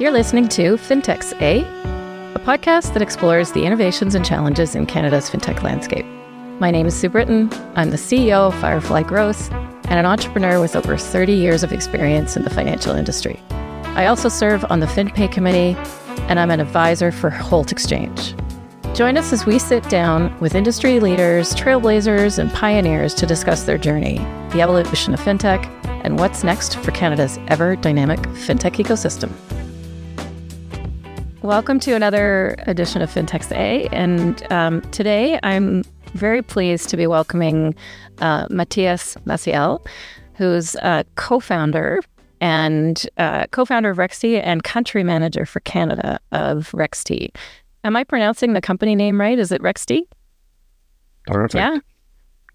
You're listening to FinTechs A, a podcast that explores the innovations and challenges in Canada's fintech landscape. My name is Sue Britton. I'm the CEO of Firefly Growth and an entrepreneur with over 30 years of experience in the financial industry. I also serve on the FinPay committee, and I'm an advisor for Holt Exchange. Join us as we sit down with industry leaders, trailblazers, and pioneers to discuss their journey, the evolution of fintech, and what's next for Canada's ever dynamic fintech ecosystem. Welcome to another edition of FinTechs A. And um, today I'm very pleased to be welcoming uh, Matías Maciel, who's a co founder and uh, co founder of Rextie and country manager for Canada of Rextie. Am I pronouncing the company name right? Is it Rextie? Perfect. Yeah.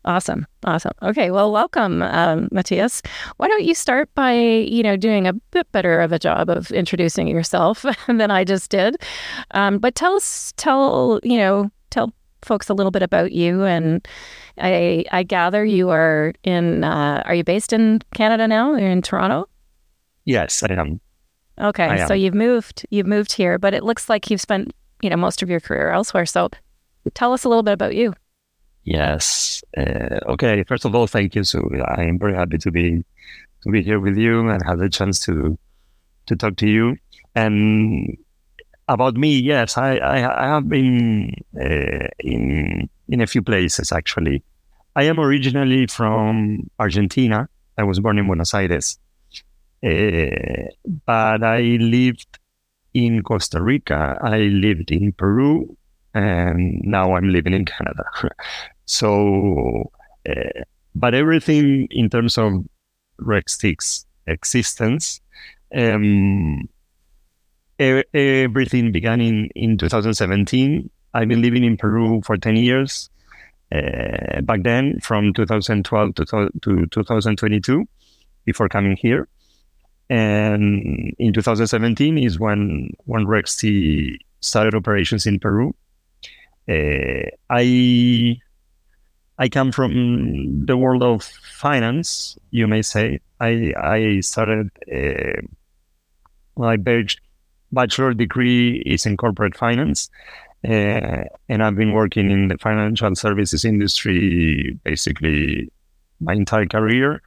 Awesome. Awesome. Okay. Well, welcome, um, Matías. Why don't you start by, you know, doing a bit better of a job of introducing yourself than I just did. Um, but tell us, tell, you know, tell folks a little bit about you. And I, I gather you are in, uh, are you based in Canada now? You're in Toronto? Yes, I am. Okay. I So you've moved, you've moved here, but it looks like you've spent, you know, most of your career elsewhere. So tell us a little bit about you. Yes. Uh, okay. First of all, thank you. So I am very happy to be to be here with you and have the chance to to talk to you. And about me, yes, I I, I have been uh, in in a few places actually. I am originally from Argentina. I was born in Buenos Aires, uh, but I lived in Costa Rica. I lived in Peru, and now I'm living in Canada. So, uh, but everything in terms of Rextie's existence, um, e- everything began in, in 2017. I've been living in Peru for 10 years. Uh, back then, from 2012 to, to 2022, before coming here. And in 2017 is when when Rextie started operations in Peru. Uh, I I come from the world of finance, you may say. I I started uh, my bachelor degree is in corporate finance, uh, and I've been working in the financial services industry basically my entire career.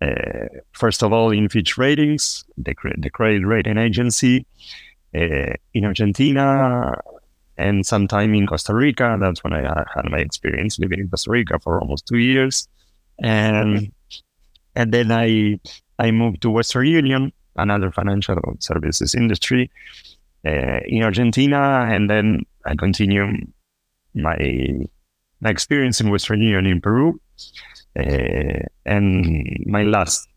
Uh, first of all, in Fitch Ratings, the, the credit rating agency, uh, in Argentina, and sometime in Costa Rica. That's when I had my experience living in Costa Rica for almost two years, and and then I I moved to Western Union, another financial services industry, uh, in Argentina, and then I continue my my experience in Western Union in Peru, uh, and my last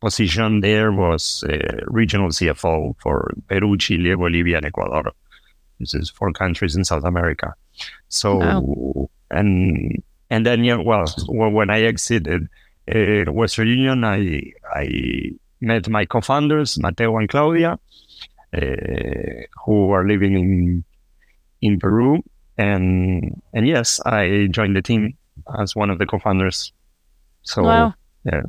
position there was uh, regional CFO for Peru, Chile, Bolivia, and Ecuador. This is four countries in South America. So Wow. and and then yeah, well, well, when I exited uh, Western Union, I I met my co-founders Mateo and Claudia, uh, who are living in in Peru, and and yes, I joined the team as one of the co-founders. So wow. yeah.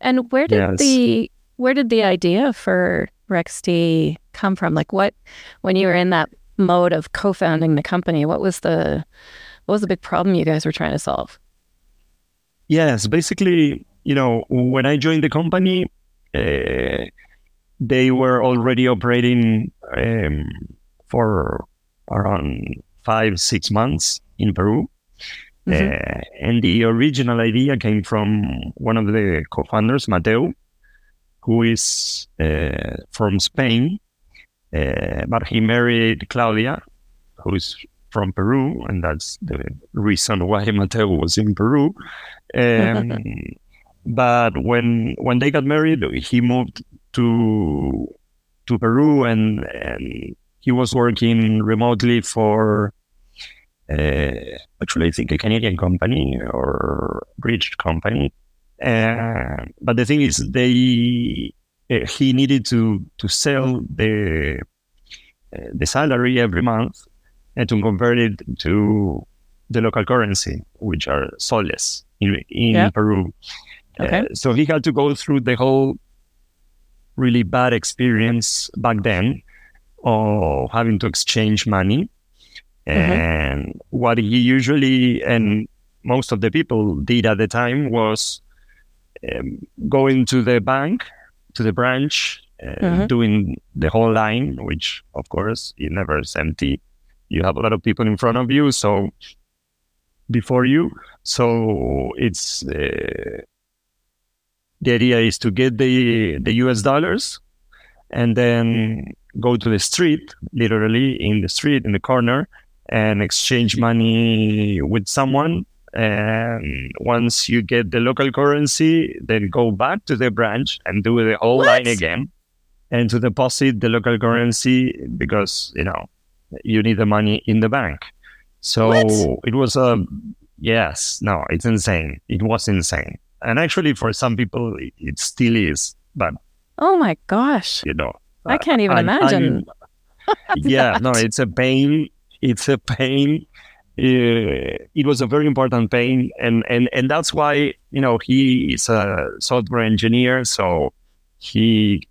And where did Yes. the where did the idea for Rextie come from? Like what when you were in that mode of co-founding the company, what was the what was the big problem you guys were trying to solve? Yes, basically, you know, when I joined the company, uh, they were already operating um, for around five, six months in Peru. Mhm. Uh, and the original idea came from one of the co founders, Mateo, who is uh, from Spain, uh, but he married Claudia, who is from Peru, and that's the reason why Mateo was in Peru. Um, but when when they got married, he moved to to Peru, and and he was working remotely for uh, actually I think a Canadian company or British company. Uh, but the thing is, they uh, he needed to to sell the uh, the salary every month and to convert it to the local currency, which are soles in in Yeah. Peru. Okay. Uh, so he had to go through the whole really bad experience back then of having to exchange money. Mm-hmm. And what he usually and most of the people did at the time was um, going to the bank, to the branch, uh, mm-hmm. doing the whole line, which of course it never is empty. You have a lot of people in front of you, so before you. So it's uh, the idea is to get the the US dollars and then go to the street, literally in the street in the corner, and exchange money with someone. And hmm. once you get the local currency, then go back to the branch and do the whole what? line again and to deposit the local currency because, you know, you need the money in the bank. So what? it was a, yes, no, it's insane. It was insane. And actually, for some people, it still is. But oh my gosh, you know, I can't even I, imagine. yeah, no, it's a pain. It's a pain. Uh, it was a very important pain, and and and that's why you know he is a software engineer, so he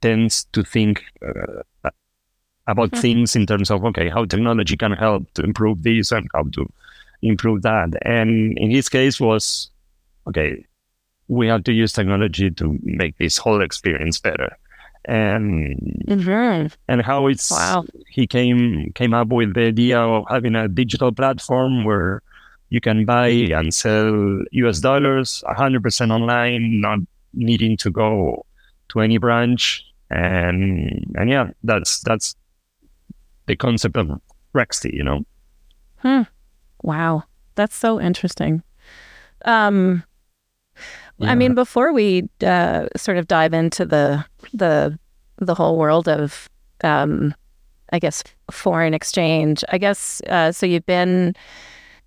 tends to think uh, about mm-hmm. things in terms of okay, how technology can help to improve this and how to improve that. And in his case, was okay, we have to use technology to make this whole experience better. And mm-hmm. and how it's wow. he came came up with the idea of having a digital platform where you can buy and sell US dollars 100% online, not needing to go to any branch. And and yeah, that's that's the concept of Rextie, you know. Hmm. Wow, that's so interesting. Um, yeah. I mean, before we uh, sort of dive into the the the whole world of, um, I guess, foreign exchange. I guess uh, so. You've been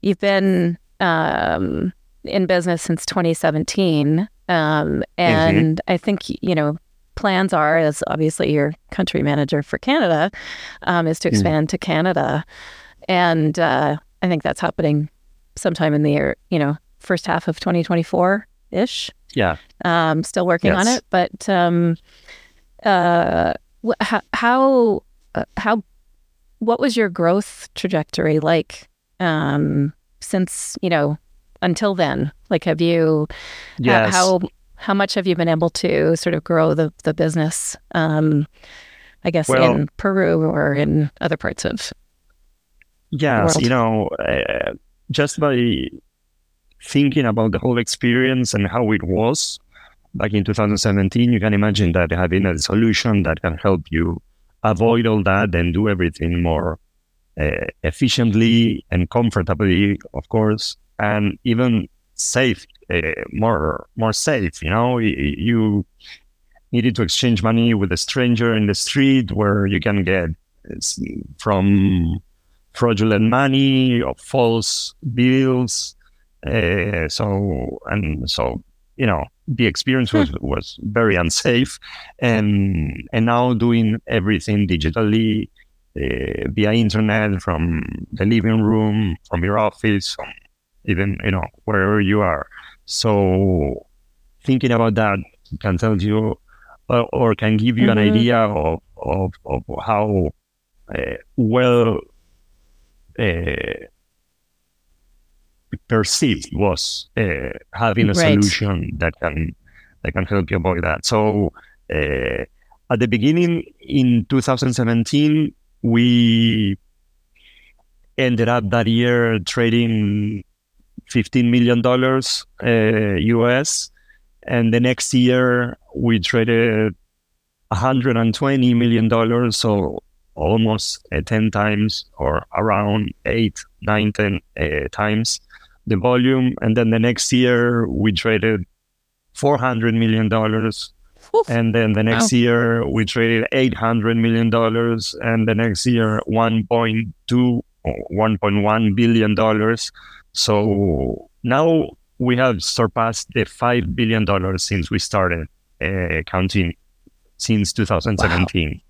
you've been um, in business since 2017, um, and mm-hmm. I think you know plans are, as obviously your country manager for Canada, um, is to mm. expand mm. to Canada, and uh, I think that's happening sometime in the year, you know, first half of 2024 ish. Yeah. Um, still working yes. on it, but um, uh, how how uh, how what was your growth trajectory like um, since you know until then? Like, have you yes. how how much have you been able to sort of grow the the business? Um, I guess well, in Peru or in other parts of yes, you know, uh, just by thinking about the whole experience and how it was back in 2017, you can imagine that having a solution that can help you avoid all that and do everything more uh, efficiently and comfortably, of course, and even safe, uh, more more safe. You know, you needed to exchange money with a stranger in the street where you can get from fraudulent money or false bills uh, so and so you know the experience was hmm. was very unsafe, and and now doing everything digitally uh, via internet from the living room, from your office, from even you know wherever you are. So thinking about that can tell you or, or can give you mm-hmm. an idea of of, of how uh, well uh, perceived was uh, having a right. solution that can that can help you avoid that. So uh, at the beginning in 2017, we ended up that year trading 15 million dollars uh, US, and the next year we traded 120 million dollars. So almost uh, 10 times or around 8 9 10 uh, times the volume. And then the next year, we traded $400 million. And then the next wow. year, we traded $800 million. And the next year, 1.2 $1.1 billion. So now we have surpassed the $5 billion since we started uh, counting since 2017.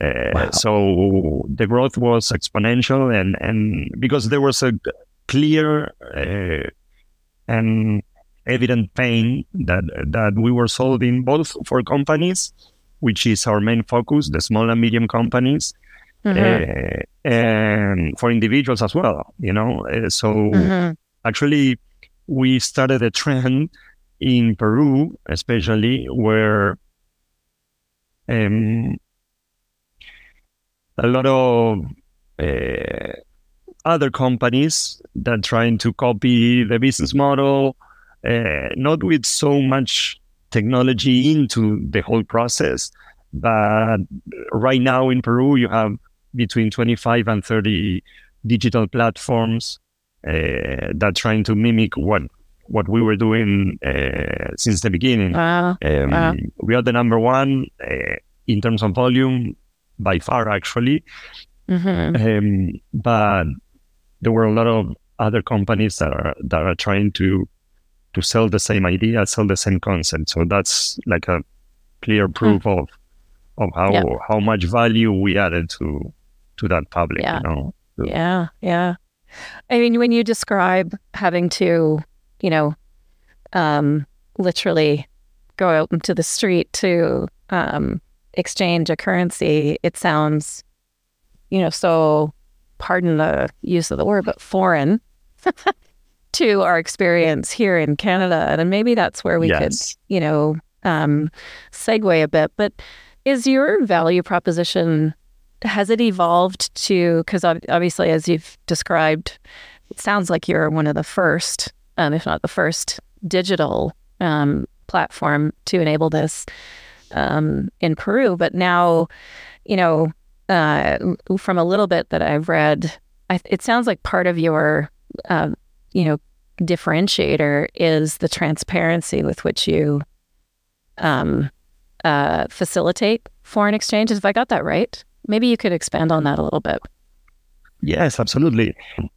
Wow. Uh, wow. So the growth was exponential, and, and because there was a clear uh, and evident pain that that we were solving both for companies which is our main focus, the small and medium companies, mm-hmm. uh, and for individuals as well. You know, uh, so mm-hmm. actually, we started a trend in Peru, especially where um, a lot of uh, other companies that are trying to copy the business model, uh, not with so much technology into the whole process. But right now in Peru, you have between 25 and 30 digital platforms uh, that trying to mimic what what we were doing uh, since the beginning. Wow. Um, wow. We are the number one uh, in terms of volume by far, actually. Mm-hmm. Um, but there were a lot of other companies that are that are trying to to sell the same idea, sell the same concept. So that's like a clear hmm. proof mm. of of how yeah. how much value we added to to that public. Yeah. You know? So, yeah, yeah. I mean, when you describe having to, you know, um, literally go out into the street to um, exchange a currency, it sounds, you know, so pardon the use of the word, but foreign to our experience here in Canada. And maybe that's where we yes. could, you know, um, segue a bit. But is your value proposition, has it evolved to, because obviously, as you've described, it sounds like you're one of the first, um, if not the first, digital um, platform to enable this um, in Peru. But now, you know, uh, from a little bit that I've read, I, it sounds like part of your, uh, you know, differentiator is the transparency with which you um, uh, facilitate foreign exchange. If I got that right, maybe you could expand on that a little bit. Yes, absolutely.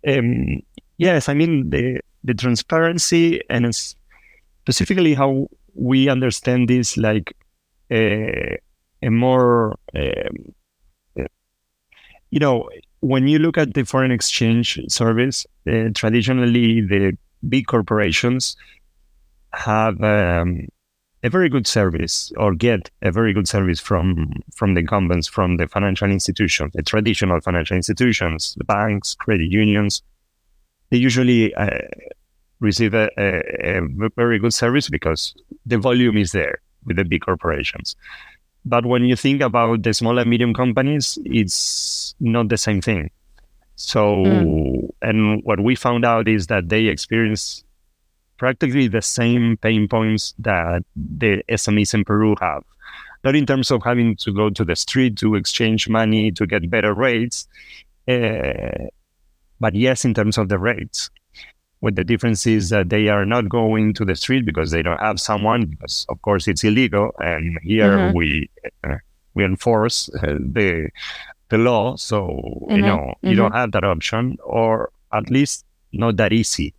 Um, yes, I mean the the transparency and specifically how we understand this like a, a more um, you know, when you look at the foreign exchange service, uh, traditionally the big corporations have um, a very good service or get a very good service from from the incumbents, from the financial institutions, the traditional financial institutions, the banks, credit unions. They usually uh, receive a, a, a very good service because the volume is there with the big corporations. But when you think about the small and medium companies, it's not the same thing. So, mm. and what we found out is that they experience practically the same pain points that the SMEs in Peru have. Not in terms of having to go to the street to exchange money to get better rates, uh, but yes, in terms of the rates. What the difference is that they are not going to the street because they don't have someone, because of course it's illegal. And here mm-hmm. we uh, we enforce uh, the the law, so mm-hmm. you know mm-hmm. you don't mm-hmm. have that option, or at least not that easy.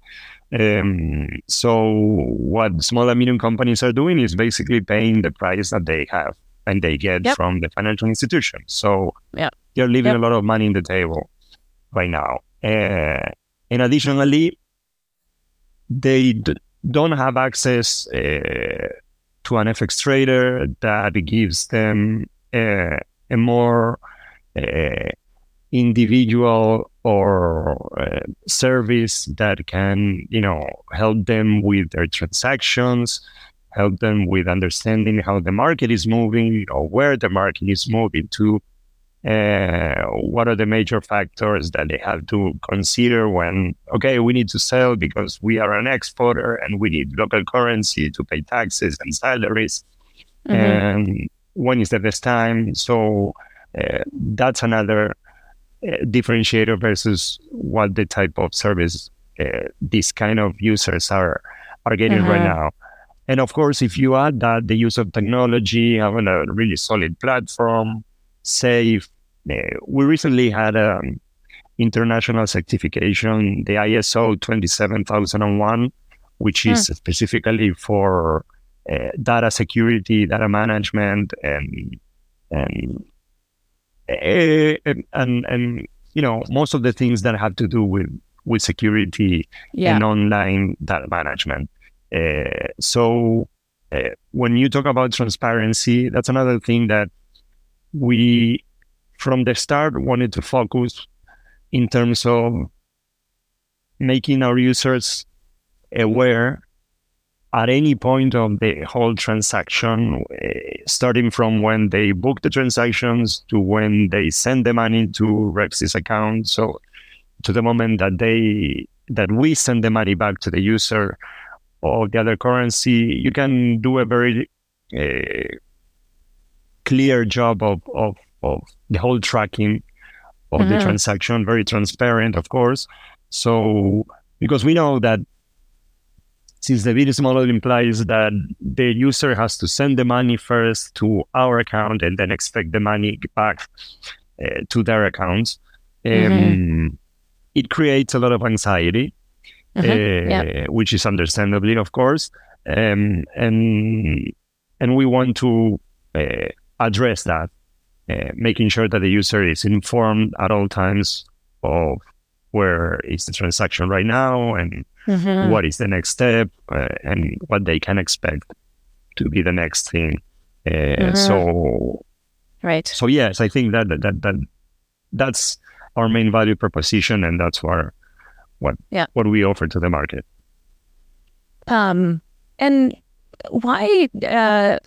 Um, so what small and medium companies are doing is basically paying the price that they have and they get yep. from the financial institution. So yeah. they're leaving yep. a lot of money in the table right now. Uh, and additionally, they d- don't have access uh, to an FX trader that gives them uh, a more uh, individual or uh, service that can, you know, help them with their transactions, help them with understanding how the market is moving or where the market is moving to uh, what are the major factors that they have to consider when okay we need to sell because we are an exporter and we need local currency to pay taxes and salaries mm-hmm. and when is the best time so uh, that's another uh, differentiator versus what the type of service uh, these kind of users are are getting mm-hmm. right now and of course if you add that the use of technology having a really solid platform safe. Uh, we recently had an um, international certification, the ISO 27001, which is mm. specifically for uh, data security, data management, and and, uh, and and and you know most of the things that have to do with with security yeah. and online data management. Uh, so uh, when you talk about transparency, that's another thing that we, from the start, wanted to focus in terms of making our users aware at any point of the whole transaction, uh, starting from when they book the transactions to when they send the money to Rextie's account. So to the moment that they that we send the money back to the user or the other currency, you can do a very uh, clear job of, of, of the whole tracking of mm-hmm. the transaction, very transparent, of course. So because we know that since the business model implies that the user has to send the money first to our account and then expect the money back uh, to their accounts, um, mm-hmm. it creates a lot of anxiety, mm-hmm. uh, yeah. which is understandably, of course, um, and and we want to uh, address that, uh, making sure that the user is informed at all times of where is the transaction right now and mm-hmm. what is the next step uh, and what they can expect to be the next thing. Uh, mm-hmm. So, right. So yes, I think that that that that's our main value proposition, and that's our what yeah. what we offer to the market. Um, and why? Uh,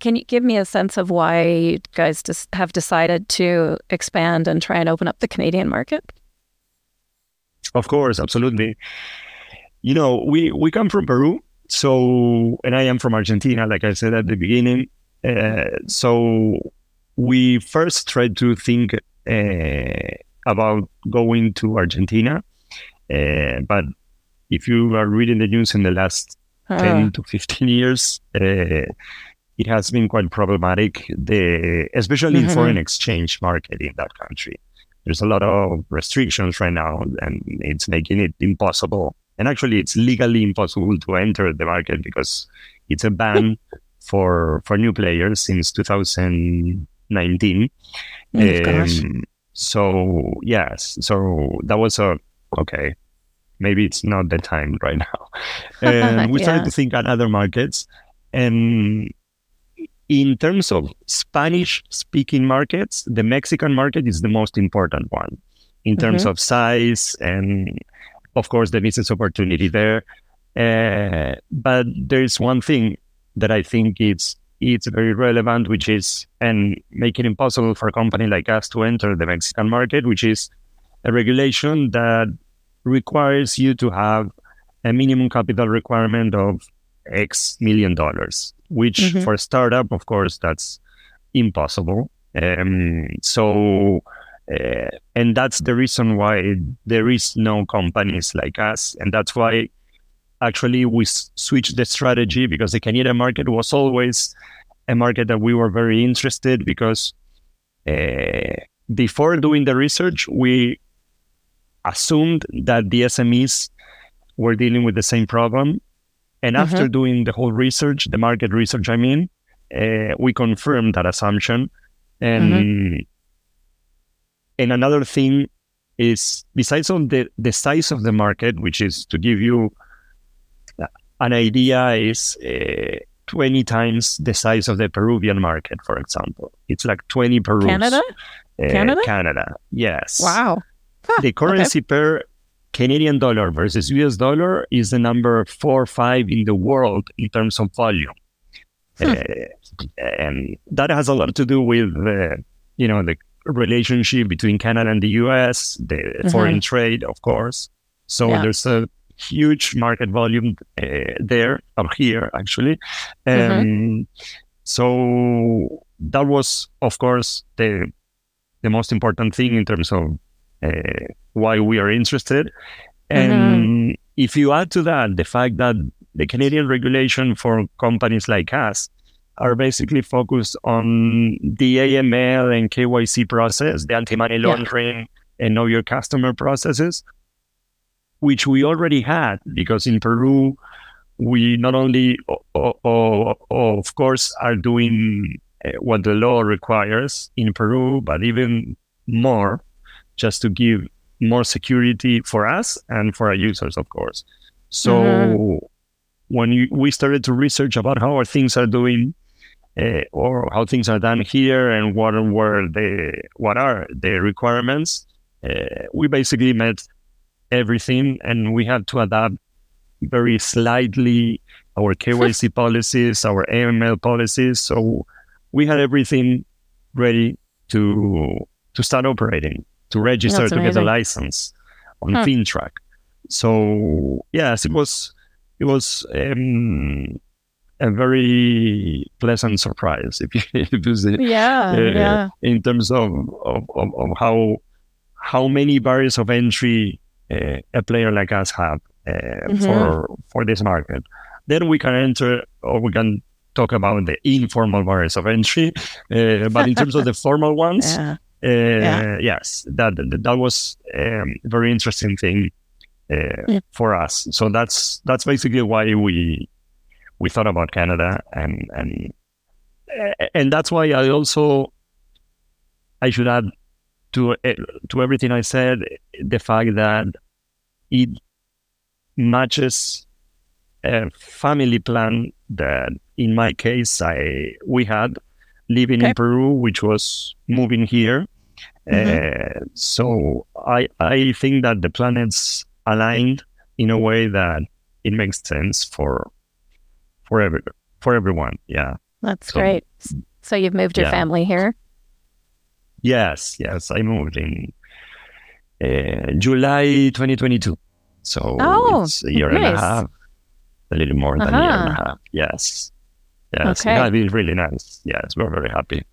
can you give me a sense of why you guys just have decided to expand and try and open up the Canadian market? Of course, absolutely. You know, we we come from Peru, so and I am from Argentina, like I said at the beginning. Uh, so we first tried to think uh, about going to Argentina, uh, but if you are reading the news in the last uh. 10 to 15 years, uh, it has been quite problematic, the, especially mm-hmm. in foreign exchange market in that country there's a lot of restrictions right now, and it's making it impossible. And actually, it's legally impossible to enter the market because it's a ban for for new players since 2019. Oh, um, so yes, so that was a okay. Maybe it's not the time right now. And we yeah. started to think at other markets, and in terms of Spanish speaking markets, the Mexican market is the most important one in terms mm-hmm. of size and, of course, the business opportunity there. Uh, but there is one thing that I think it's it's very relevant, which is and make it impossible for a company like us to enter the Mexican market, which is a regulation that requires you to have a minimum capital requirement of X million dollars which mm-hmm. for a startup, of course, that's impossible. Um, so, uh, and that's the reason why there is no companies like us, and that's why actually we s- switched the strategy because the Canadian market was always a market that we were very interested because uh, before doing the research, we assumed that the SMEs were dealing with the same problem and mm-hmm. after doing the whole research, the market research, I mean, uh, we confirmed that assumption. And mm-hmm. and another thing is besides on the the size of the market, which is to give you an idea, is uh, twenty times the size of the Peruvian market, for example. It's like twenty Peru. Canada. Uh, Canada. Canada. Yes. Wow. Huh, the currency okay. pair Canadian dollar versus US dollar is the number four or five in the world in terms of volume. Hmm. Uh, and that has a lot to do with the, you know, the relationship between Canada and the US, the mm-hmm. foreign trade, of course. So yeah. there's a huge market volume uh, there, or here actually. Mm-hmm. Um, mm-hmm. So that was, of course, the the most important thing in terms of uh, why we are interested. And mm-hmm. if you add to that the fact that the Canadian regulation for companies like us are basically focused on the AML and KYC process, the anti-money laundering yeah. and know your customer processes, which we already had because in Peru, we not only, of course, are doing uh, what the law requires in Peru, but even more just to give more security for us and for our users, of course. So mm-hmm. when you, we started to research about how our things are doing uh, or how things are done here and what were the what are the requirements, uh, we basically met everything and we had to adapt very slightly our KYC policies, our AML policies. So we had everything ready to to start operating, to register, to get a license on huh. FINTRAC. So yes, it was it was um, a very pleasant surprise if you, if you see, yeah, uh, yeah. in terms of, of, of, of, how how many barriers of entry uh, a player like us have uh, mm-hmm. for for this market. Then we can enter, or we can talk about the informal barriers of entry. Uh, but in terms of the formal ones, yeah. Uh, yeah. yes, that that was um, a very interesting thing uh, yeah. for us. So that's that's basically why we we thought about Canada, and and and that's why I also I should add to to everything I said the fact that it matches a family plan that in my case I we had living okay. in Peru, which was moving here. Mm-hmm. Uh, so I I think that the planets aligned in a way that it makes sense for for every for everyone. Yeah, that's so, great. So you've moved your yeah. family here. Yes, yes, I moved in uh, July 2022. So oh, it's a year nice. and a half, a little more than uh-huh. a year and a uh-huh. half. Yes. Yes. Okay. Yeah, it's really nice. Yes, we're very happy.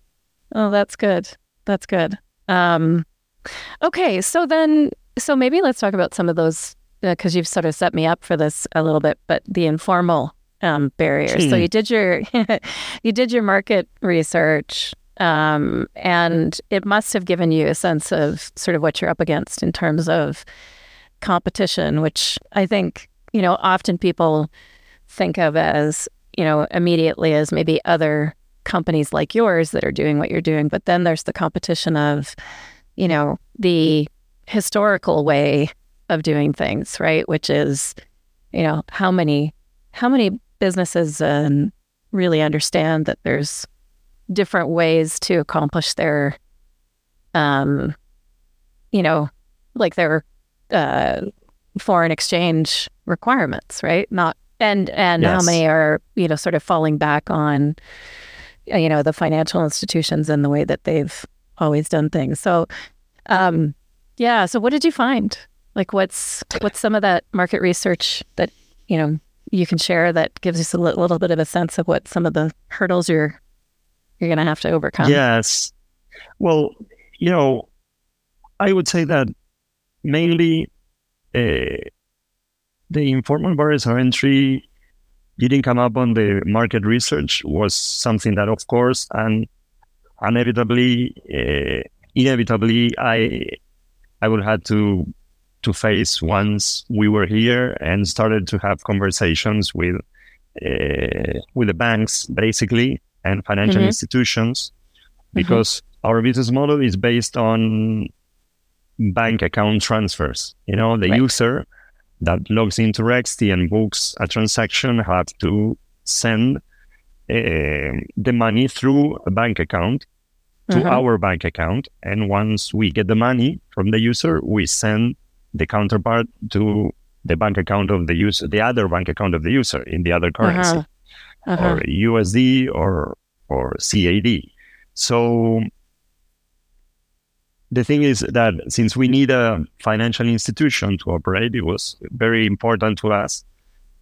Oh, that's good. That's good. Um, okay, so then, so maybe let's talk about some of those because uh, you've sort of set me up for this a little bit, but the informal um, barriers. So hmm. you did your you did your market research, um, and it must have given you a sense of sort of what you're up against in terms of competition, which I think, you know, often people think of as, you know, immediately as maybe other companies like yours that are doing what you're doing. But then there's the competition of, you know, the historical way of doing things, right? Which is, you know, how many how many businesses um, really understand that there's different ways to accomplish their um you know like their uh, foreign exchange requirements, right? Not and and yes. how many are you know sort of falling back on you know the financial institutions and the way that they've always done things. So, um, yeah. So, what did you find? Like, what's what's some of that market research that you know you can share that gives us a li- little bit of a sense of what some of the hurdles you're you're going to have to overcome? Yes. Well, you know, I would say that mainly uh, the informal barriers of entry didn't come up on the market research was something that, of course, and inevitably, uh, inevitably, I I would have to to face once we were here and started to have conversations with uh, with the banks, basically, and financial mm-hmm. institutions, mm-hmm. because mm-hmm. our business model is based on bank account transfers. You know, the right. user that logs into Rextie and books a transaction have to send uh, the money through a bank account to mm-hmm. our bank account. And once we get the money from the user, we send the counterpart to the bank account of the user, the other bank account of the user in the other currency, uh-huh. Uh-huh. or USD or or CAD. So the thing is that since we need a financial institution to operate, it was very important to us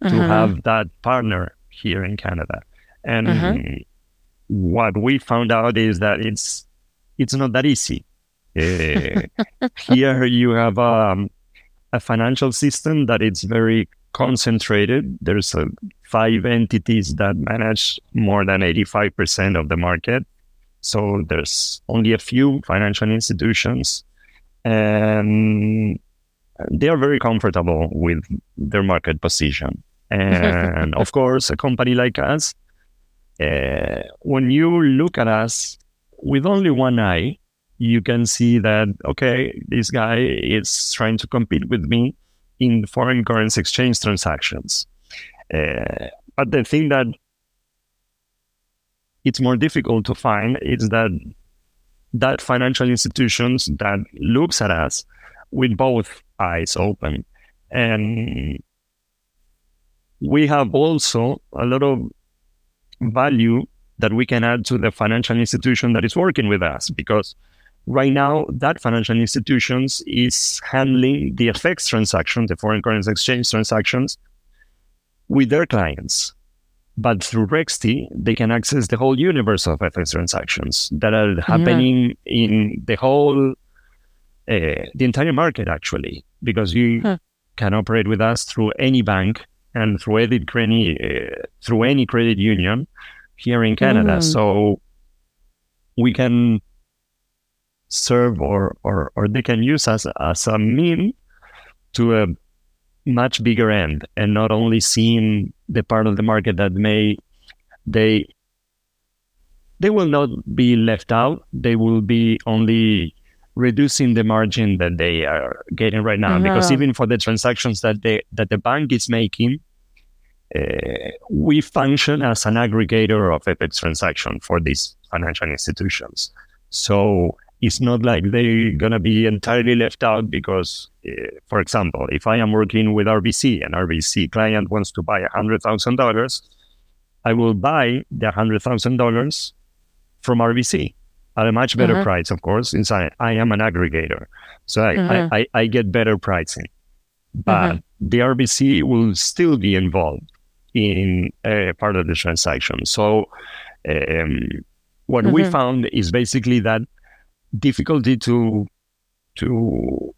to uh-huh. have that partner here in Canada. And uh-huh. what we found out is that it's it's not that easy. Uh, here you have um, a financial system that it's very concentrated. There's uh, five entities that manage more than 85% of the market. So there's only a few financial institutions, and they are very comfortable with their market position. And of course, a company like us, uh, when you look at us with only one eye, you can see that, okay, this guy is trying to compete with me in foreign currency exchange transactions. Uh, but the thing that it's more difficult to find is that that financial institutions that looks at us with both eyes open and we have also a lot of value that we can add to the financial institution that is working with us because right now that financial institutions is handling the FX transactions, the foreign currency exchange transactions with their clients. But through Rextie, they can access the whole universe of FX transactions that are happening in the whole, uh, the entire market actually, because you huh. can operate with us through any bank and through any credit, uh, through any credit union here in Canada. Mm. So we can serve or, or, or they can use us as a mean to a much bigger end and not only seeing the part of the market that may they they will not be left out. They will be only reducing the margin that they are getting right now. Because uh-huh. even for the transactions that they that the bank is making uh, we function as an aggregator of FX transaction for these financial institutions. So it's not like they're going to be entirely left out because, uh, for example, if I am working with RBC and RBC client wants to buy $100,000, I will buy the $100,000 from RBC at a much better uh-huh. price, of course, since I, I am an aggregator. So I, uh-huh. I, I, I, get better pricing. But uh-huh. the RBC will still be involved in uh, part of the transaction. So um, what we found is basically that difficulty to to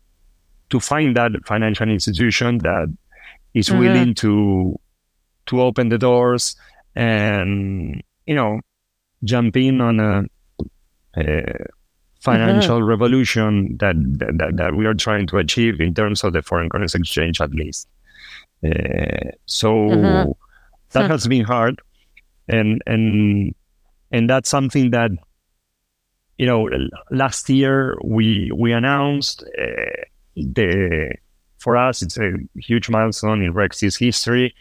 to find that financial institution that is mm-hmm. willing to to open the doors and you know jump in on a, a financial mm-hmm. revolution that, that that we are trying to achieve in terms of the foreign currency exchange at least uh, so mm-hmm. that has been hard and and and that's something that you know, last year we we announced uh, the for us it's a huge milestone in Rextie's history.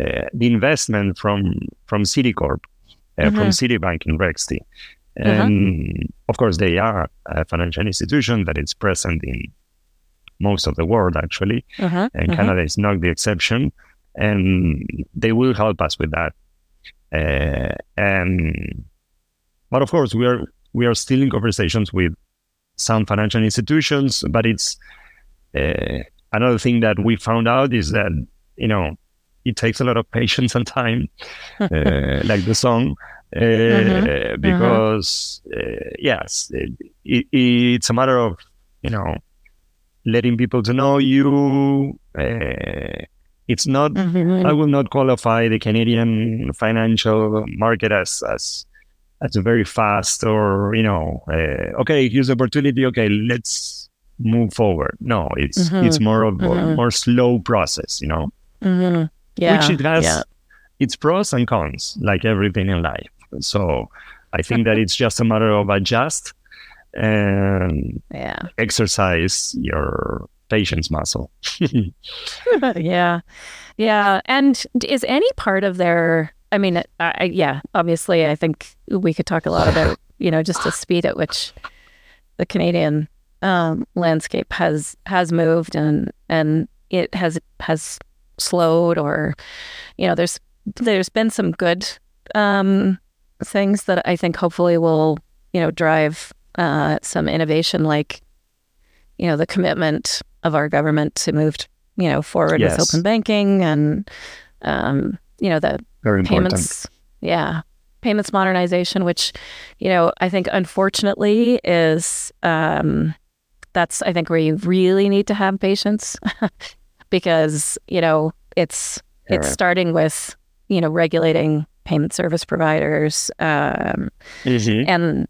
Uh, the investment from from Citicorp, uh, mm-hmm. from Citibank in Rextie. Uh-huh. And uh-huh. of course, they are a financial institution that is present in most of the world, actually. Uh-huh. And uh-huh. Canada is not the exception. And they will help us with that. Uh, and but of course, we are we are still in conversations with some financial institutions, but it's uh, another thing that we found out is that you know it takes a lot of patience and time, uh, like the song, uh, mm-hmm. because uh, yes, it, it, it's a matter of you know letting people to know you. Uh, it's not. Mm-hmm. I will not qualify the Canadian financial market as as that's a very fast or you know uh, okay here's the opportunity. Okay let's move forward. No it's mm-hmm. it's more of mm-hmm. a more slow process you know? Mm-hmm. yeah. Which it has yeah. its pros and cons like everything in life. So i think that it's just a matter of adjust and yeah. exercise your patience muscle. Yeah. Yeah. And is any part of their I mean, I, yeah, obviously, I think we could talk a lot about, you know, just the speed at which the Canadian um, landscape has has moved and and it has has slowed or, you know, there's there's been some good um, things that I think hopefully will, you know, drive uh, some innovation, like, you know, the commitment of our government to move, you know, forward yes. with open banking and, um, you know, the very important. Payments, yeah. Payments modernization, which, you know, I think unfortunately is um, that's I think where you really need to have patience because, you know, it's it's right. starting with, you know, regulating payment service providers. Um, mm-hmm. and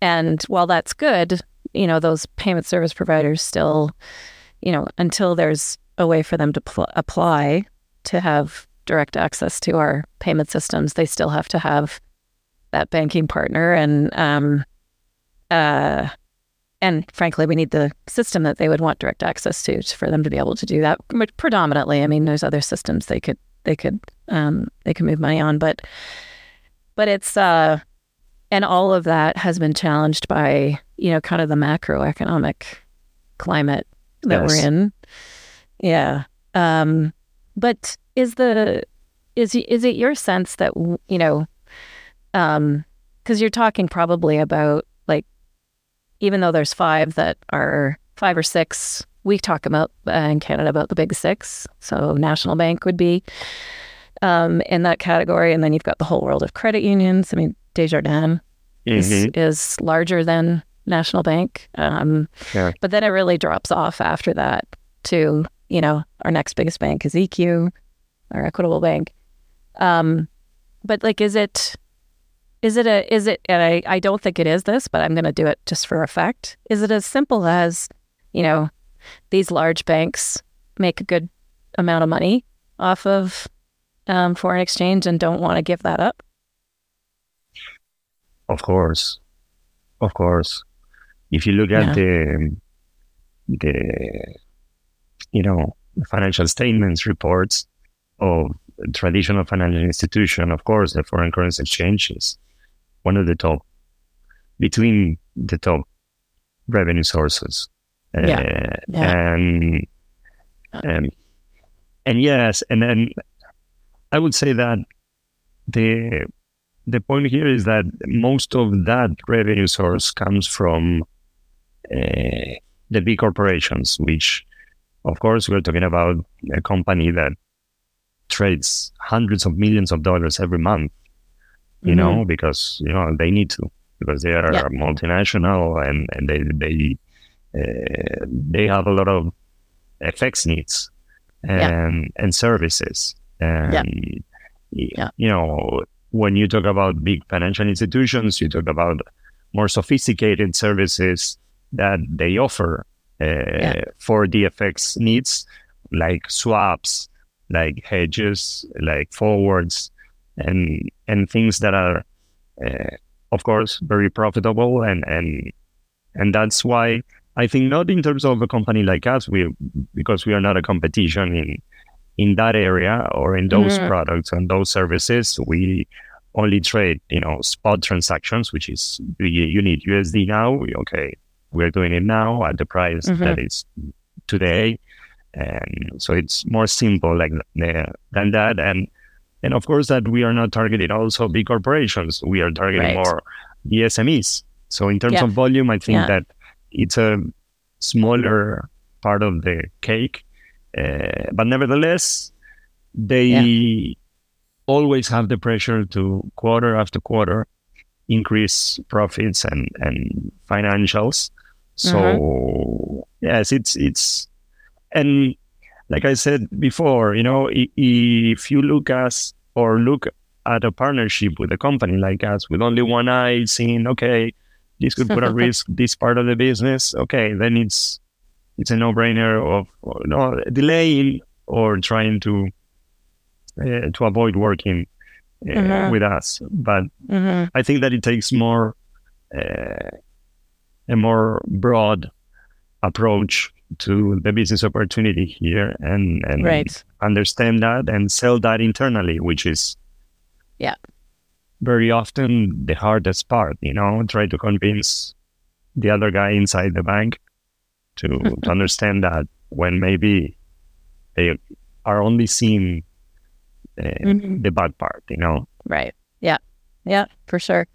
and while that's good, you know, those payment service providers still, you know, until there's a way for them to pl- apply to have direct access to our payment systems, they still have to have that banking partner. And um, uh, and frankly, we need the system that they would want direct access to for them to be able to do that. Predominantly, I mean, there's other systems they could they could um, they could move money on. But but it's uh, and all of that has been challenged by you know kind of the macroeconomic climate that Yes. we're in. Yeah. Um, but is the is is it your sense that you know, um, because you're talking probably about like, even though there's five that are five or six, we talk about uh, in Canada about the big six. So National Bank would be um, in that category, and then you've got the whole world of credit unions. I mean, Desjardins is, Mhm. is larger than National Bank. Um, Yeah. But then it really drops off after that to, you know, our next biggest bank is EQ, our Equitable Bank. Um, but like, is it, is it a, is it, and I, I don't think it is this, but I'm going to do it just for effect. Is it as simple as, you know, these large banks make a good amount of money off of um, foreign exchange and don't want to give that up? Of course, of course. If you look at the the you know financial statements reports of traditional financial institution, of course, the foreign currency exchange is one of the top between the top revenue sources. Yeah. Uh, Yeah. And and and yes, and then I would say that the the point here is that most of that revenue source comes from uh, the big corporations, which, of course, we're talking about a company that trades hundreds of millions of dollars every month. You Mhm. know, because you know they need to because they are Yeah. multinational and and they they uh, they have a lot of FX needs and and services and Yeah. you know when you talk about big financial institutions, you talk about more sophisticated services that they offer uh, for the FX needs, like swaps, like hedges, like forwards, and and things that are, uh, of course, very profitable, and and and that's why I think not in terms of a company like us, we because we are not a competition in in that area or in those Mhm. products and those services, we only trade, you know, spot transactions, which is you need USD now. Okay, we're doing it now at the price Mhm. that is today, and so it's more simple like th- than that. And and of course that we are not targeting also big corporations. We are targeting Right. more the SMEs. So in terms Yeah. of volume, I think Yeah. that it's a smaller part of the cake, uh, but nevertheless, they always have the pressure to quarter after quarter increase profits and and financials. So yes, it's it's and like I said before, you know, if you look us or look at a partnership with a company like us with only one eye, seeing okay, this could put at risk this part of the business. Okay, then it's it's a no-brainer of or, no delaying or trying to uh, to avoid working uh, Mhm. with us. But hmm I think that it takes more uh, a more broad approach to the business opportunity here and and Right. understand that and sell that internally, which is Yeah. very often the hardest part. You know, try to convince the other guy inside the bank to to understand that when maybe they are only seeing uh, Mhm. the bad part. You know. Right. Yeah. Yeah, for sure.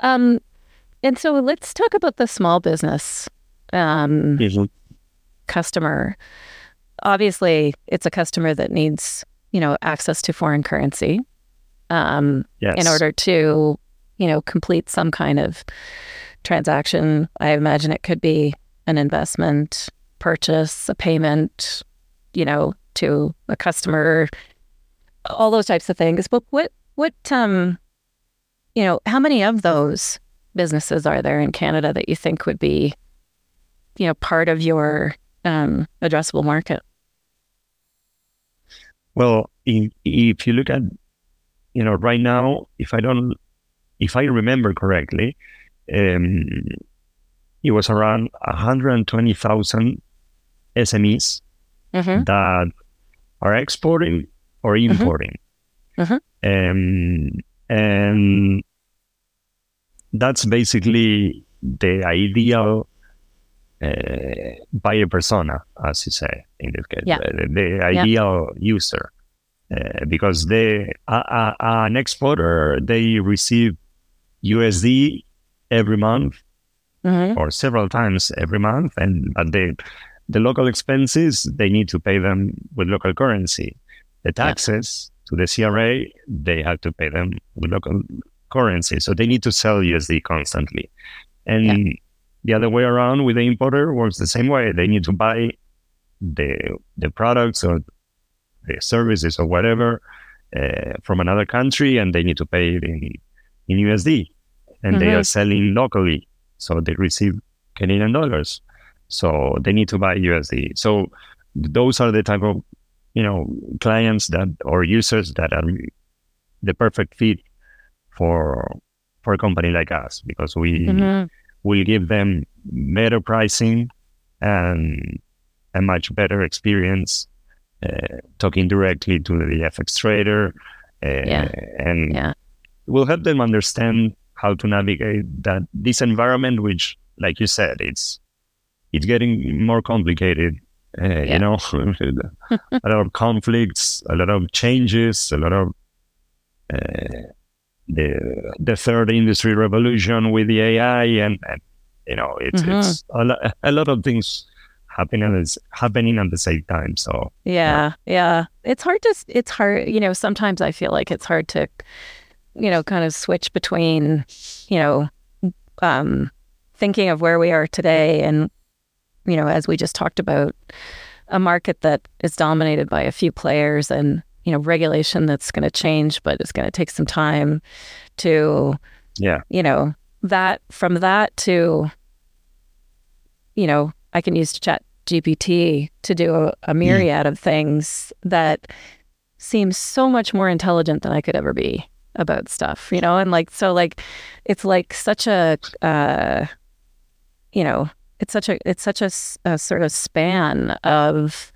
Um, and so let's talk about the small business um, customer. Obviously, it's a customer that needs, you know, access to foreign currency um, Yes. in order to, you know, complete some kind of transaction. I imagine it could be an investment, purchase, a payment, you know, to a customer, all those types of things. But what, what, um, you know, how many of those businesses are there in Canada that you think would be, you know, part of your um, addressable market? Well, if, if you look at, you know, right now, if I don't, if I remember correctly, um, it was around 120,000 SMEs Mm-hmm. that are exporting or importing. Mhm. Um, and that's basically the ideal uh, buyer persona, as you say in this case, Yeah. the, the ideal user. Uh, because they, uh, uh, an exporter, they receive USD every month Mhm. or several times every month, and but the the local expenses they need to pay them with local currency. The taxes to the CRA they have to pay them with local currency, so they need to sell USD constantly. And the other way around with the importer works the same way. They need to buy the the products or the services or whatever uh, from another country, and they need to pay it in in USD, and they Mhm. are selling locally, so they receive Canadian dollars. So they need to buy USD. So those are the type of you know clients that or users that are the perfect fit for for a company like us because we Mhm. will give them better pricing and a much better experience uh, talking directly to the FX trader. Uh, Yeah. And Yeah. we'll help them understand how to navigate that this environment, which, like you said, it's it's getting more complicated. Uh, Yeah. You know, a lot of conflicts, a lot of changes, a lot of uh, the the third industry revolution with the AI, and, and you know, it's Mhm. it's a, lo- a lot of things happening at, happening at the same time. So Yeah, yeah. It's hard to, it's hard, you know, sometimes I feel like it's hard to, you know, kind of switch between, you know, um, thinking of where we are today and, you know, as we just talked about, a market that is dominated by a few players and, you know, regulation that's going to change, but it's going to take some time to, yeah, you know, that from that to, you know, I can use Chat GPT to do a, a myriad of things that seems so much more intelligent than I could ever be about stuff, you know, and like so, like it's like such a, uh, you know, it's such a it's such a sort of span of,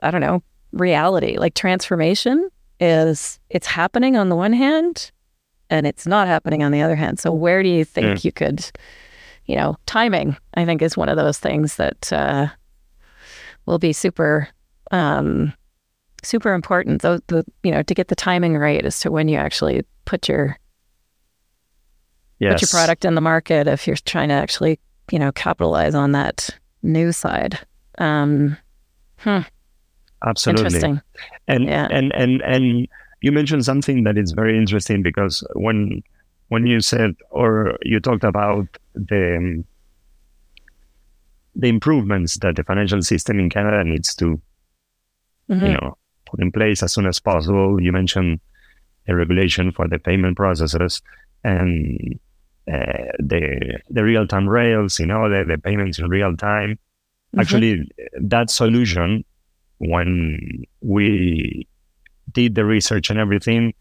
I don't know, reality. Like transformation is it's happening on the one hand, and it's not happening on the other hand. So where do you think Yeah. you could, you know, timing? I think is one of those things that uh, will be super, um, super important. Though the you know to get the timing right as to when you actually put your yes, put your product in the market if you're trying to actually you know capitalize on that new side. Um, absolutely. interesting. and Yeah. and and and you mentioned something that is very interesting because when when you said or you talked about the um, the improvements that the financial system in Canada needs to Mhm. you know put in place as soon as possible. You mentioned a regulation for the payment processors and uh, the the real time rails. You know the, the payments in real time. Mhm. Actually, that solution, when we did the research and everything,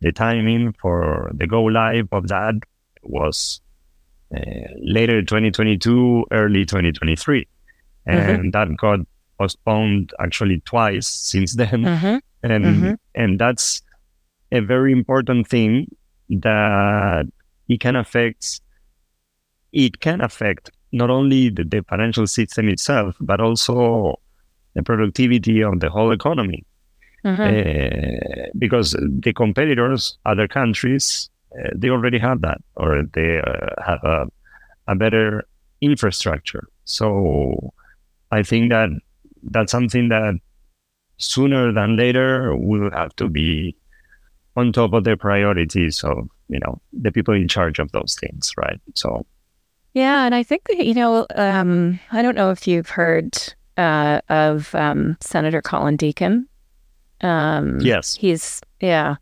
the timing for the go live of that was uh, later 2022, early 2023. And that got postponed actually twice since then. Mhm. And, Mhm. and that's a very important thing that it can affect, it can affect not only the, the financial system itself, but also the productivity of the whole economy. Mhm. Uh, because the competitors, other countries, uh, they already have that, or they uh, have a, a better infrastructure. So I think that that's something that sooner than later will have to be on top of the priorities of you know the people in charge of those things, right? So Yeah, and I think that, you know, um, I don't know if you've heard uh, of um, Senator Colin Deacon. Um, yes, he's yeah,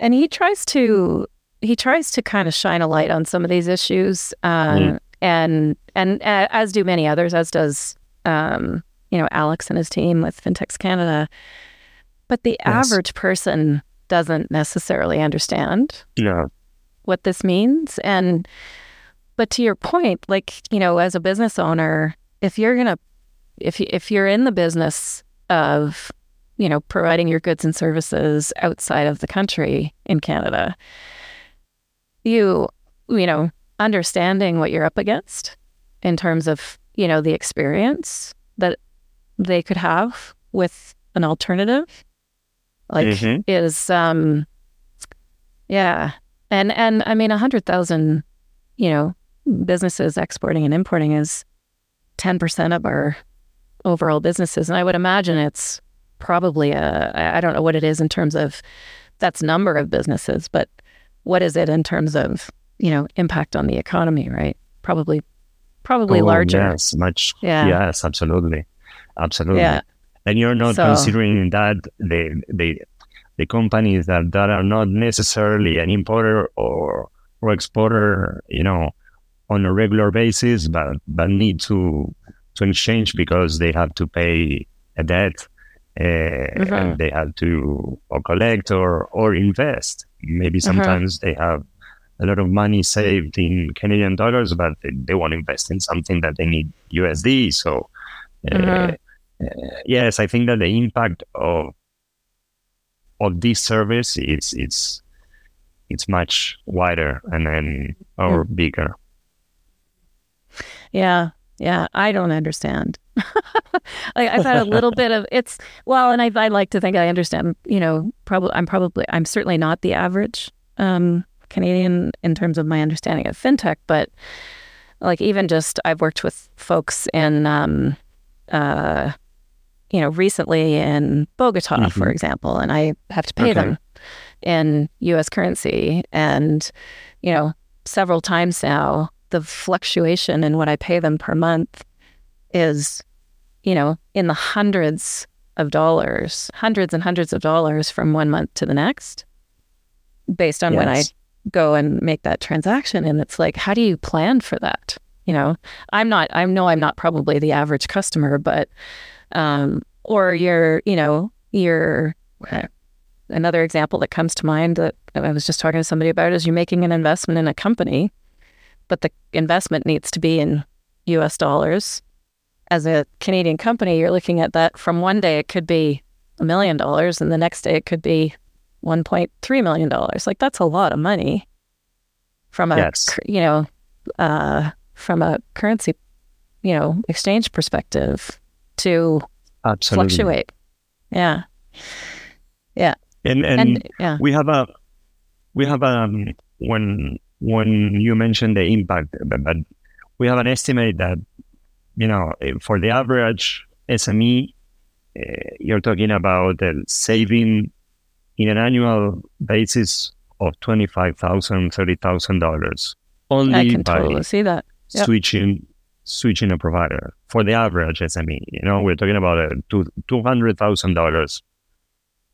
and he tries to he tries to kind of shine a light on some of these issues, uh, Mm. and and uh, as do many others, as does um, you know Alex and his team with FinTechs Canada. But the Yes. average person doesn't necessarily understand no, what this means and but to your point like you know as a business owner if you're going to if if you're in the business of you know, providing your goods and services outside of the country in Canada, you, you know, understanding what you're up against in terms of, you know, the experience that they could have with an alternative, like Mhm. is, um, yeah. And, and I mean, a hundred thousand, you know, businesses exporting and importing is 10% of our overall businesses. And I would imagine it's probably a, I don't know what it is in terms of that's number of businesses, but what is it in terms of, you know, impact on the economy, right? Probably, probably Oh, larger. Yes, much. Yeah. Yes, absolutely, absolutely. Yeah. And you're not So- considering that the the the companies that, that are not necessarily an importer or or exporter, you know, on a regular basis, but but need to to exchange because they have to pay a debt. Uh, Mhm. and they have to or collect or or invest. Maybe sometimes they have a lot of money saved in Canadian dollars, but they, they want to invest in something that they need USD. So, uh, Mhm. uh, yes, I think that the impact of of this service is it's it's much wider and then or bigger. Yeah. Yeah. I don't understand. like I've had a little bit of it's well, and I I like to think I understand, you know, probably I'm probably I'm certainly not the average um Canadian in terms of my understanding of fintech, but like even just I've worked with folks in um uh you know, recently in Bogota, for Mhm. example, and I have to pay Okay. them in US currency. And, you know, several times now, the fluctuation in what I pay them per month is, you know, in the hundreds of dollars, hundreds and hundreds of dollars from one month to the next, based on when I go and make that transaction. And it's like, how do you plan for that? You know, I'm not, I know I'm not probably the average customer, but, um, or you're, you know, you're, uh, another example that comes to mind that I was just talking to somebody about is you're making an investment in a company, but the investment needs to be in US dollars. As a Canadian company, you're looking at that from one day it could be a million dollars and the next day it could be 1.3 million dollars. Like that's a lot of money from a Yes. you know uh, from a currency you know exchange perspective to Absolutely. fluctuate. Yeah. And, and And, yeah. we have a we have um when when you mentioned the impact but, we have an estimate that you know eh, for the average SME uh, you're talking about the saving in an annual basis of $25,000 $30,000 only I can by totally see that. Yep. switching switching a provider for the average SME. You know, we're talking about a two two hundred thousand dollars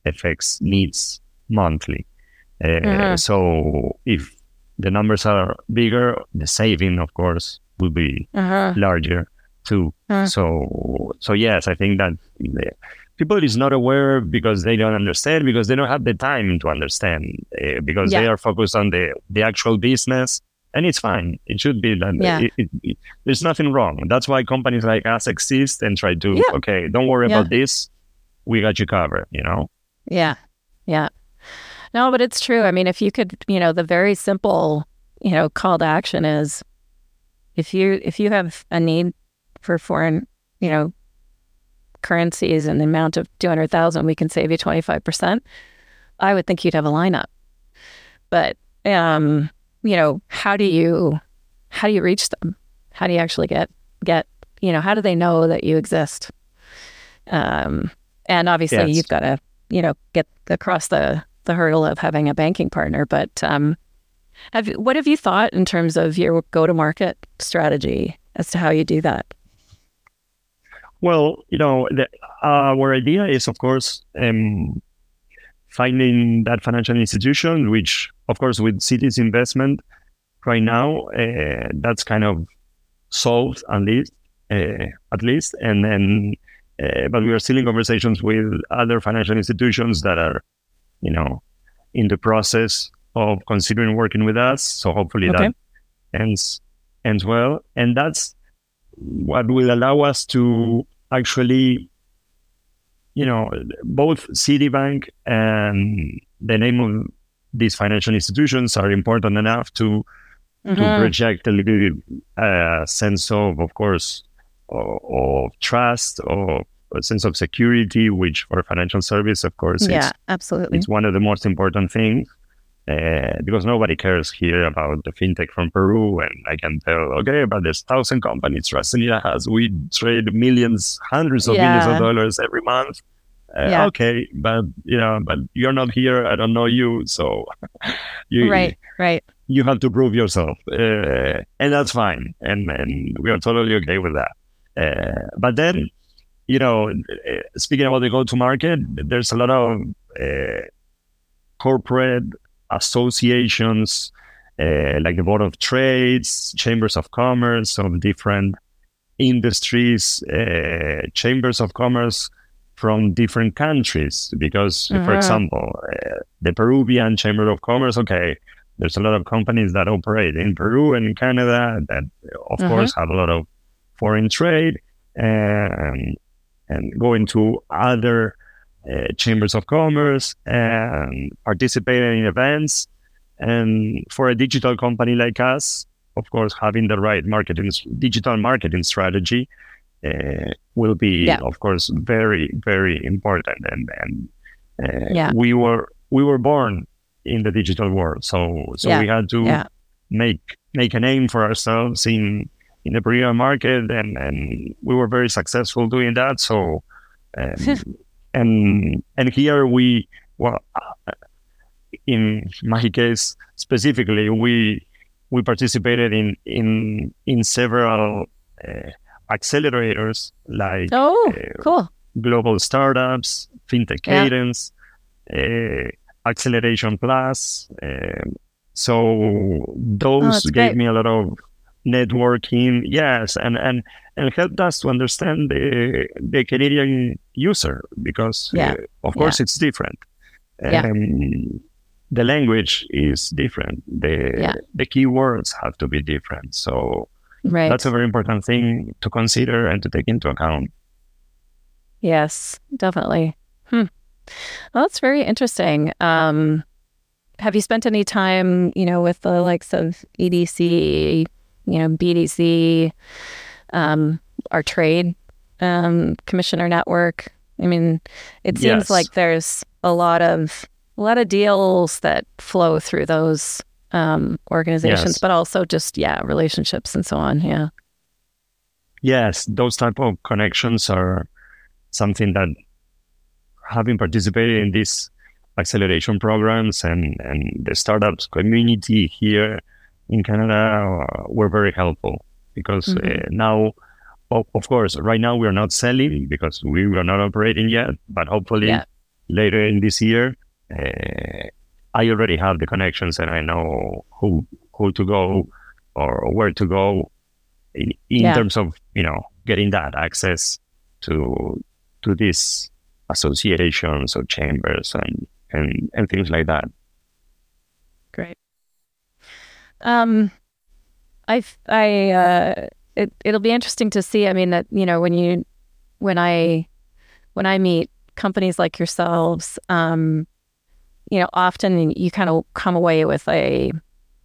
FX needs monthly. Uh, Mhm. So if the numbers are bigger, the saving, of course, will be Uh-huh. larger too. Mhm. So so yes, I think that the- people is not aware because they don't understand because they don't have the time to understand uh, because they are focused on the the actual business and it's fine. It should be that Yeah. it, it, it- there's nothing wrong. That's why companies like us exist and try to Yeah. okay, don't worry Yeah. about this. We got you covered. You know. Yeah. Yeah. No, but it's true. I mean, if you could, you know, the very simple, you know, call to action is if you if you have a need for foreign, you know, currencies and the amount of 200,000 we can save you 25%, I would think you'd have a lineup. But um, you know, how do you how do you reach them? How do you actually get get, you know, how do they know that you exist? Um and obviously Yes. you've got to, you know, get across the the hurdle of having a banking partner, but um have what have you thought in terms of your go to market strategy as to how you do that? Well, you know, the, our idea is, of course, um, finding that financial institution, which, of course, with Citi's investment right now, uh, that's kind of solved at least, uh, at least, and then, uh, but we are still in conversations with other financial institutions that are, you know, in the process of considering working with us. So hopefully Okay. that ends ends well, and that's what will allow us to actually you know, both Citibank and the name of these financial institutions are important enough to mm-hmm. to project a little uh, sense of, of course, of, of trust or a sense of security, which for financial service, of course, yeah, absolutely, it's one of the most important things. Uh, because nobody cares here about the fintech from Peru, and I can tell, okay, but there's thousand companies Rasenida has. We trade millions, hundreds of yeah. millions of dollars every month. Uh, yeah. Okay, but you know, but you're not here. I don't know you, so you right, right. You have to prove yourself, uh, and that's fine, and and we are totally okay with that. Uh, but then, you know, uh, speaking about the go-to-market, there's a lot of uh, corporate associations, uh, like the Board of Trades, chambers of commerce of different industries, chambers of commerce from different countries because, uh-huh. for example, uh, the Peruvian Chamber of Commerce, okay, there's a lot of companies that operate in Peru and in Canada that, of uh-huh. course, have a lot of foreign trade and, and go into other uh, chambers of commerce and participating in events. And for a digital company like us, of course, having the right marketing, digital marketing strategy uh, will be, yeah. of course, very, very important. And, and uh, yeah. we were we were born in the digital world, so so yeah. we had to make make a name for ourselves in in the Peruvian market, and and we were very successful doing that. So, um, and and here we well, in my case specifically, we we participated in in in several uh, accelerators like oh, uh, cool. global startups, fintech cadence, uh, acceleration plus. Um, so those oh, gave great. me a lot of networking. Yes, and and and helped us to understand the the Canadian user because yeah. uh, of course yeah. it's different. Yeah. Um, the language is different. The yeah. the keywords have to be different. So Right. That's a very important thing to consider and to take into account. Yes, definitely. Hmm. Well, that's very interesting. Um, have you spent any time, you know, with the likes of EDC, you know, BDC, um, our trade um, commissioner network? I mean, it seems yes. like there's a lot of a lot of deals that flow through those um, organizations, yes. but also just yeah, relationships and so on. Yeah. Yes, those type of connections are something that having participated in these acceleration programs and and the startups community here in Canada uh, were very helpful because mm-hmm. uh, now. Of course, right now we are not selling because we are not operating yet, but hopefully yeah. later in this year, uh, I already have the connections and I know who who to go or where to go in, in yeah. terms of you know getting that access to to these associations or chambers and and and things like that. Great. Um, I I uh, it it'll be interesting to see. I mean that you know when you when I when I meet companies like yourselves, um, you know, often you kind of come away with a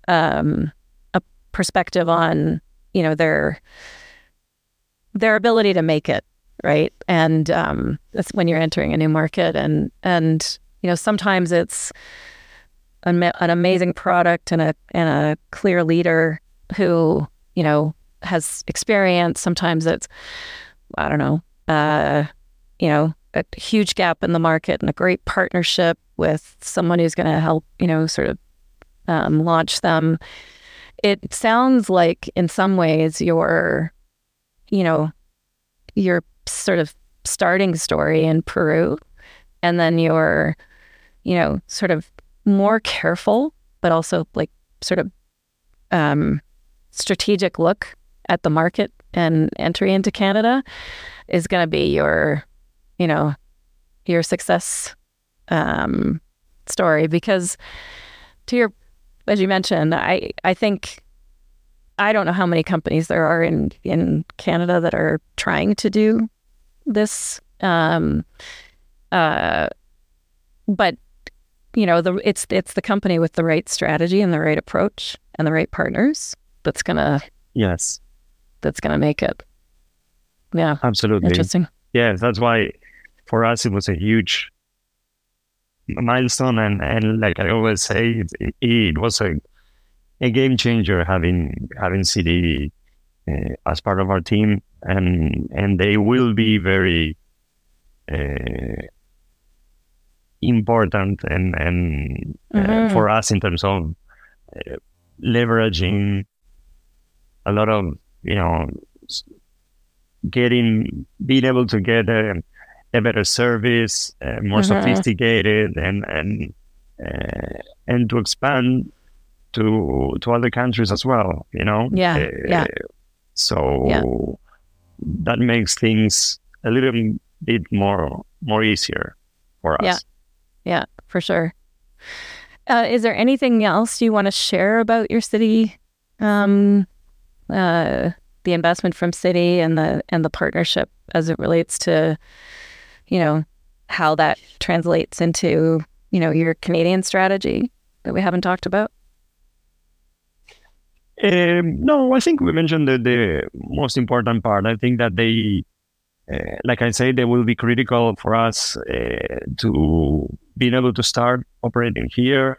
um, a perspective on you know their their ability to make it right, and um, that's when you're entering a new market, and and you know sometimes it's an, amazing product and a and a clear leader who you know has experience. Sometimes it's I don't know, uh, you know, a huge gap in the market and a great partnership with someone who's going to help, you know, sort of um, launch them. It sounds like, in some ways, your, you know, your sort of starting story in Peru, and then your, you know, sort of more careful, but also like sort of um, strategic look at the market and entry into Canada is going to be your, you know, your success um, story. Because to your as you mentioned i i think i don't know how many companies there are in in canada that are trying to do this um, uh, but you know, the it's it's the company with the right strategy and the right approach and the right partners that's gonna yes that's gonna make it. Yeah, absolutely interesting. Yeah, that's why for us it was a huge milestone, and and like I always say, it, it was a a game changer having having Citi uh, as part of our team, and and they will be very uh, important and and uh, mm-hmm. for us in terms of uh, leveraging a lot of you know getting being able to get a, a better service, uh, more mm-hmm. sophisticated, and and uh, and to expand to to other countries as well. You know, yeah, uh, yeah. So yeah. that makes things a little bit more more easier for us. Yeah, yeah, for sure. Uh, is there anything else you want to share about your Citi? Um, uh, the investment from Citi and the and the partnership as it relates to, you know, how that translates into you know your Canadian strategy that we haven't talked about. Um, no, I think we mentioned the, the most important part. I think that they, uh, like I say, they will be critical for us uh, to being able to start operating here.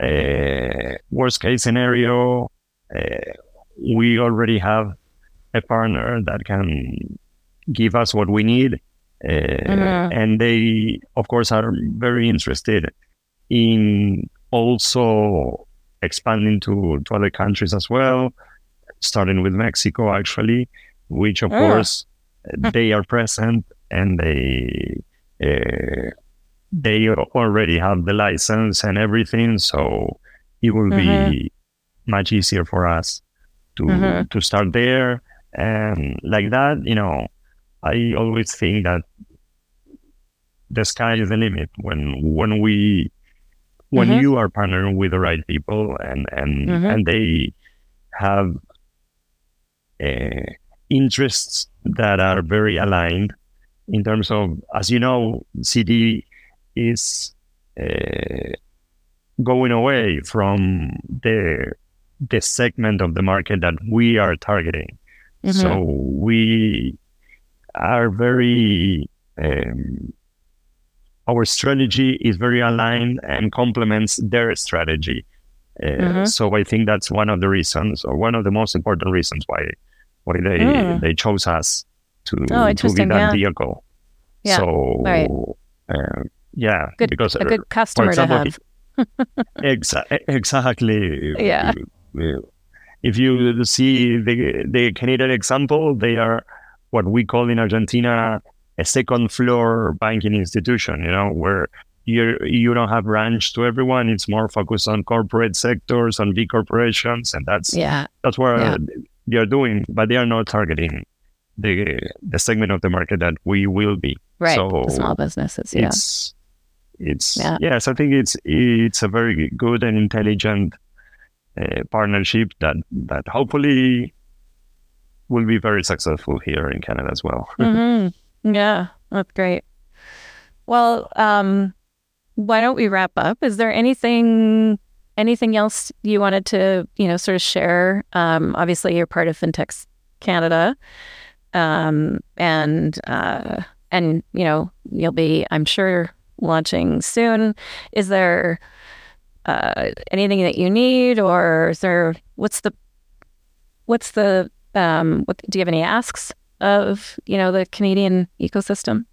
Uh, worst case scenario, uh, we already have a partner that can give us what we need. Uh, mm-hmm. And they, of course, are very interested in also expanding to, to other countries as well, starting with Mexico, actually, which of oh. course they are present and they uh, they already have the license and everything, so it will mm-hmm. be much easier for us to mm-hmm. to start there and like that. You know, I always think that the sky is the limit when when we when mm-hmm. you are partnering with the right people and and mm-hmm. and they have uh, interests that are very aligned in terms of as you know Citi is uh, going away from the the segment of the market that we are targeting mm-hmm. so we are very um, our strategy is very aligned and complements their strategy. Uh, mm-hmm. So I think that's one of the reasons, or one of the most important reasons why why they mm. they chose us to oh, to be that yeah. vehicle. Yeah. So right. uh, yeah, good, because a good customer example, to have. exa- exactly. Yeah. If you see the the Canadian example, they are what we call in Argentina a second floor banking institution, you know, where you you don't have branch to everyone. It's more focused on corporate sectors, on big corporations, and that's yeah, that's where yeah. They are doing. But they are not targeting the the segment of the market that we will be. Right, so the small businesses. Yeah, it's it's yeah. yes. I think it's it's a very good and intelligent uh, partnership that that hopefully will be very successful here in Canada as well. Mm-hmm. Yeah, that's great. Well, um, why don't we wrap up? Is there anything anything else you wanted to you know sort of share? Um, obviously, you're part of FinTechs Canada, um, and uh, and you know you'll be, I'm sure, launching soon. Is there uh, anything that you need, or is there what's the what's the um, what, do you have any asks of you know the Canadian ecosystem?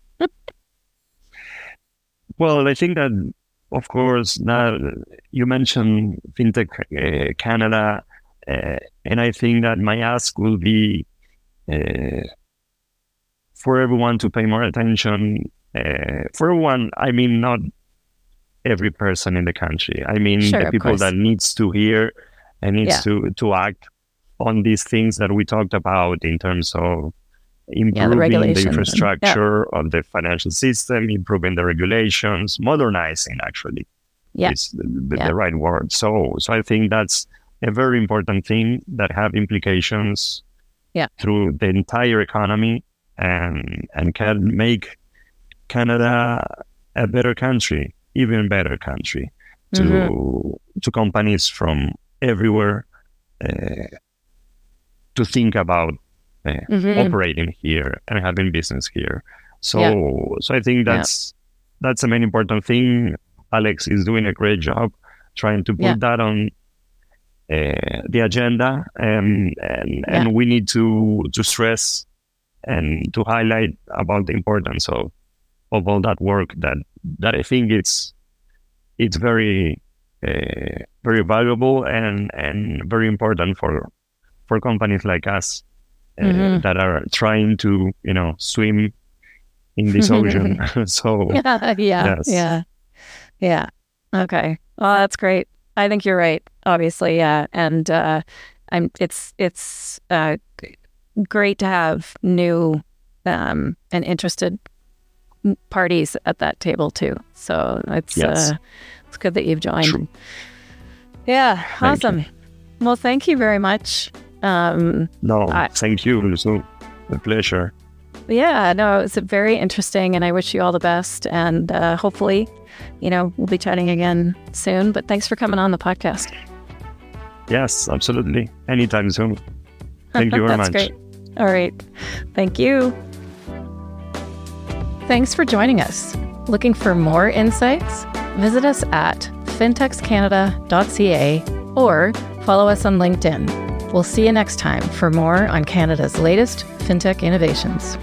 well, I think that of course now you mentioned fintech uh, Canada, uh, and I think that my ask will be uh, for everyone to pay more attention. Uh, for everyone, I mean not every person in the country. I mean sure, the people that needs to hear and needs yeah. to to act on these things that we talked about in terms of improving yeah, the, the, infrastructure yeah. of the financial system, improving the regulations, modernizing actually yeah. is the, the, yeah. the, right word. So, so I think that's a very important thing that have implications yeah. through the entire economy and and can make Canada a better country, even better country to mm-hmm. to companies from everywhere uh, to think about mm-hmm. operating here and having business here. So yeah. so I think that's yeah. that's the main important thing. Alex is doing a great job trying to put yeah. that on uh, the agenda, and and, and we need to to stress and to highlight about the importance of of all that work that that I think it's it's very uh, very valuable and and very important for for companies like us uh, mm-hmm. that are trying to you know swim in this ocean. so yeah, yeah, yes. yeah, yeah. Okay, well that's great. I think you're right. Obviously, yeah, and uh, I'm. It's it's uh, great to have new um, and interested parties at that table too. So it's yes. uh, it's good that you've joined. True. Yeah, thank awesome. You. Well, thank you very much. Um, no, I, thank you. It was a pleasure. Yeah, no, it was very interesting, and I wish you all the best. And uh, hopefully, you know, we'll be chatting again soon. But thanks for coming on the podcast. Yes, absolutely. Anytime soon. Thank you very That's much. Great. All right. Thank you. Thanks for joining us. Looking for more insights? Visit us at fintechscanada.ca or follow us on LinkedIn. We'll see you next time for more on Canada's latest fintech innovations.